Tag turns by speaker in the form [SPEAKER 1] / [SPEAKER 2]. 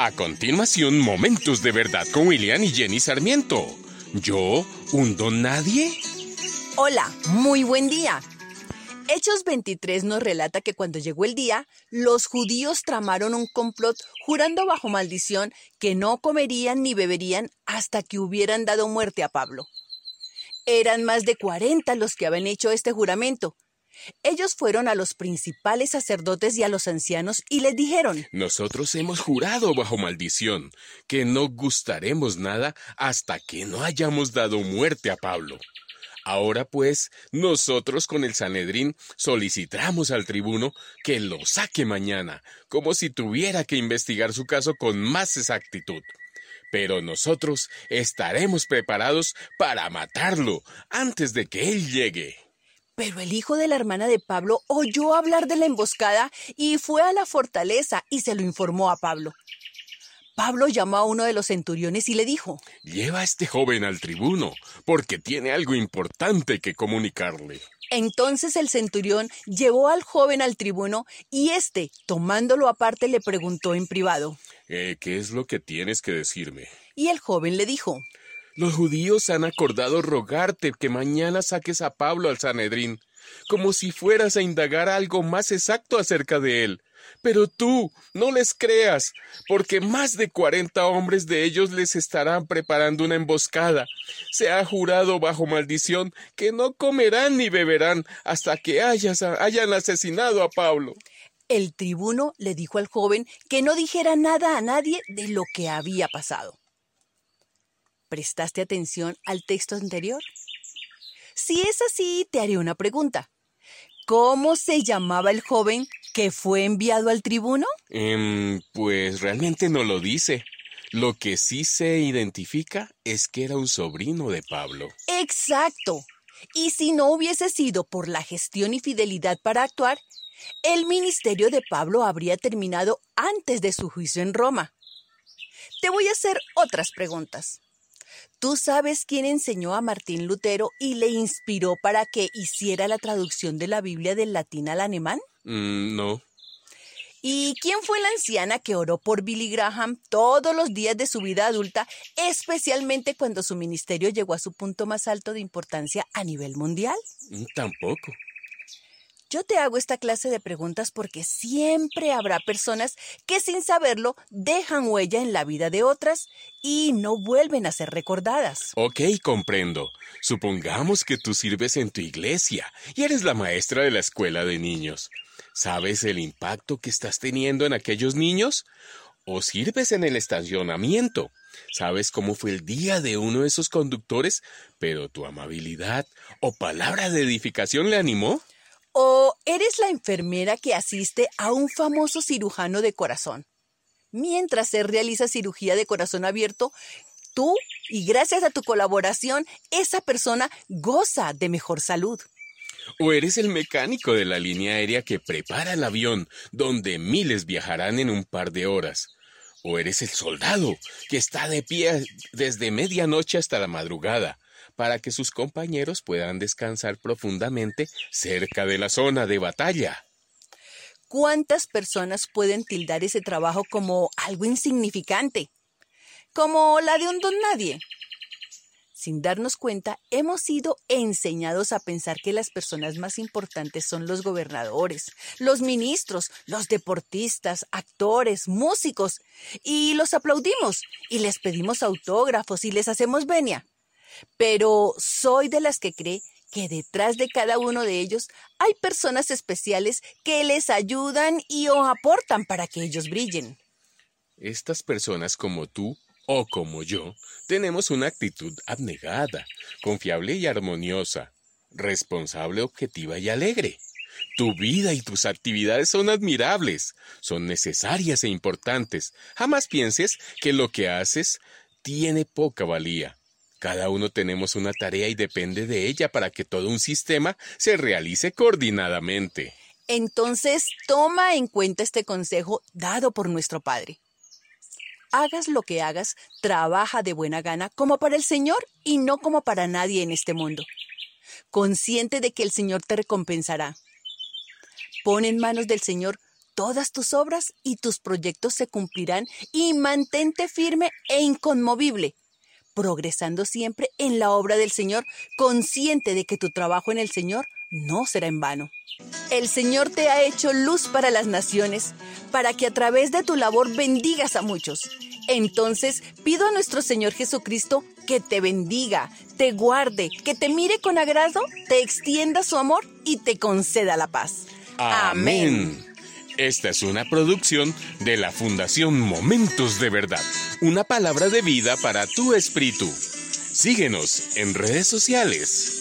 [SPEAKER 1] A continuación, Momentos de Verdad con William y Jenny Sarmiento. ¿Yo, un don nadie?
[SPEAKER 2] Hola, muy buen día. Hechos 23 nos relata que cuando llegó el día, los judíos tramaron un complot jurando bajo maldición que no comerían ni beberían hasta que hubieran dado muerte a Pablo. Eran más de 40 los que habían hecho este juramento, ellos fueron a los principales sacerdotes y a los ancianos y les dijeron,
[SPEAKER 1] Nosotros hemos jurado bajo maldición que no gustaremos nada hasta que no hayamos dado muerte a Pablo. Ahora pues, nosotros con el Sanedrín solicitamos al tribuno que lo saque mañana, como si tuviera que investigar su caso con más exactitud. Pero nosotros estaremos preparados para matarlo antes de que él llegue.
[SPEAKER 2] Pero el hijo de la hermana de Pablo oyó hablar de la emboscada y fue a la fortaleza y se lo informó a Pablo. Pablo llamó a uno de los centuriones y le dijo,
[SPEAKER 1] Lleva a este joven al tribuno, porque tiene algo importante que comunicarle.
[SPEAKER 2] Entonces el centurión llevó al joven al tribuno y éste, tomándolo aparte, le preguntó en privado,
[SPEAKER 1] eh, ¿Qué es lo que tienes que decirme?
[SPEAKER 2] Y el joven le dijo,
[SPEAKER 1] los judíos han acordado rogarte que mañana saques a Pablo al Sanedrín, como si fueras a indagar algo más exacto acerca de él. Pero tú no les creas, porque más de cuarenta hombres de ellos les estarán preparando una emboscada. Se ha jurado bajo maldición que no comerán ni beberán hasta que hayan asesinado a Pablo.
[SPEAKER 2] El tribuno le dijo al joven que no dijera nada a nadie de lo que había pasado. ¿Prestaste atención al texto anterior? Si es así, te haré una pregunta. ¿Cómo se llamaba el joven que fue enviado al tribuno?
[SPEAKER 1] Em, pues realmente no lo dice. Lo que sí se identifica es que era un sobrino de Pablo.
[SPEAKER 2] Exacto. Y si no hubiese sido por la gestión y fidelidad para actuar, el ministerio de Pablo habría terminado antes de su juicio en Roma. Te voy a hacer otras preguntas. ¿Tú sabes quién enseñó a Martín Lutero y le inspiró para que hiciera la traducción de la Biblia del latín al alemán?
[SPEAKER 1] Mm, no.
[SPEAKER 2] ¿Y quién fue la anciana que oró por Billy Graham todos los días de su vida adulta, especialmente cuando su ministerio llegó a su punto más alto de importancia a nivel mundial?
[SPEAKER 1] Mm, tampoco.
[SPEAKER 2] Yo te hago esta clase de preguntas porque siempre habrá personas que sin saberlo dejan huella en la vida de otras y no vuelven a ser recordadas.
[SPEAKER 1] Ok, comprendo. Supongamos que tú sirves en tu iglesia y eres la maestra de la escuela de niños. ¿Sabes el impacto que estás teniendo en aquellos niños? ¿O sirves en el estacionamiento? ¿Sabes cómo fue el día de uno de esos conductores, pero tu amabilidad o palabra de edificación le animó?
[SPEAKER 2] ¿O eres la enfermera que asiste a un famoso cirujano de corazón? Mientras se realiza cirugía de corazón abierto, tú, y gracias a tu colaboración, esa persona goza de mejor salud.
[SPEAKER 1] O eres el mecánico de la línea aérea que prepara el avión, donde miles viajarán en un par de horas. O eres el soldado que está de pie desde medianoche hasta la madrugada, para que sus compañeros puedan descansar profundamente cerca de la zona de batalla.
[SPEAKER 2] ¿Cuántas personas pueden tildar ese trabajo como algo insignificante? Como la de un don nadie. Sin darnos cuenta, hemos sido enseñados a pensar que las personas más importantes son los gobernadores, los ministros, los deportistas, actores, músicos, y los aplaudimos, y les pedimos autógrafos y les hacemos venia pero soy de las que cree que detrás de cada uno de ellos hay personas especiales que les ayudan y aportan para que ellos brillen.
[SPEAKER 1] Estas personas como tú o como yo tenemos una actitud abnegada, confiable y armoniosa, responsable, objetiva y alegre. Tu vida y tus actividades son admirables, son necesarias e importantes. Jamás pienses que lo que haces tiene poca valía. Cada uno tenemos una tarea y depende de ella para que todo un sistema se realice coordinadamente.
[SPEAKER 2] Entonces, toma en cuenta este consejo dado por nuestro Padre. Hagas lo que hagas, trabaja de buena gana como para el Señor y no como para nadie en este mundo. Consciente de que el Señor te recompensará. Pon en manos del Señor todas tus obras y tus proyectos se cumplirán y mantente firme e inconmovible, progresando siempre en la obra del Señor, consciente de que tu trabajo en el Señor no será en vano. El Señor te ha hecho luz para las naciones, para que a través de tu labor bendigas a muchos. Entonces pido a nuestro Señor Jesucristo que te bendiga, te guarde, que te mire con agrado, te extienda su amor y te conceda la paz.
[SPEAKER 1] Amén. Esta es una producción de la Fundación Momentos de Verdad, una palabra de vida para tu espíritu. Síguenos en redes sociales.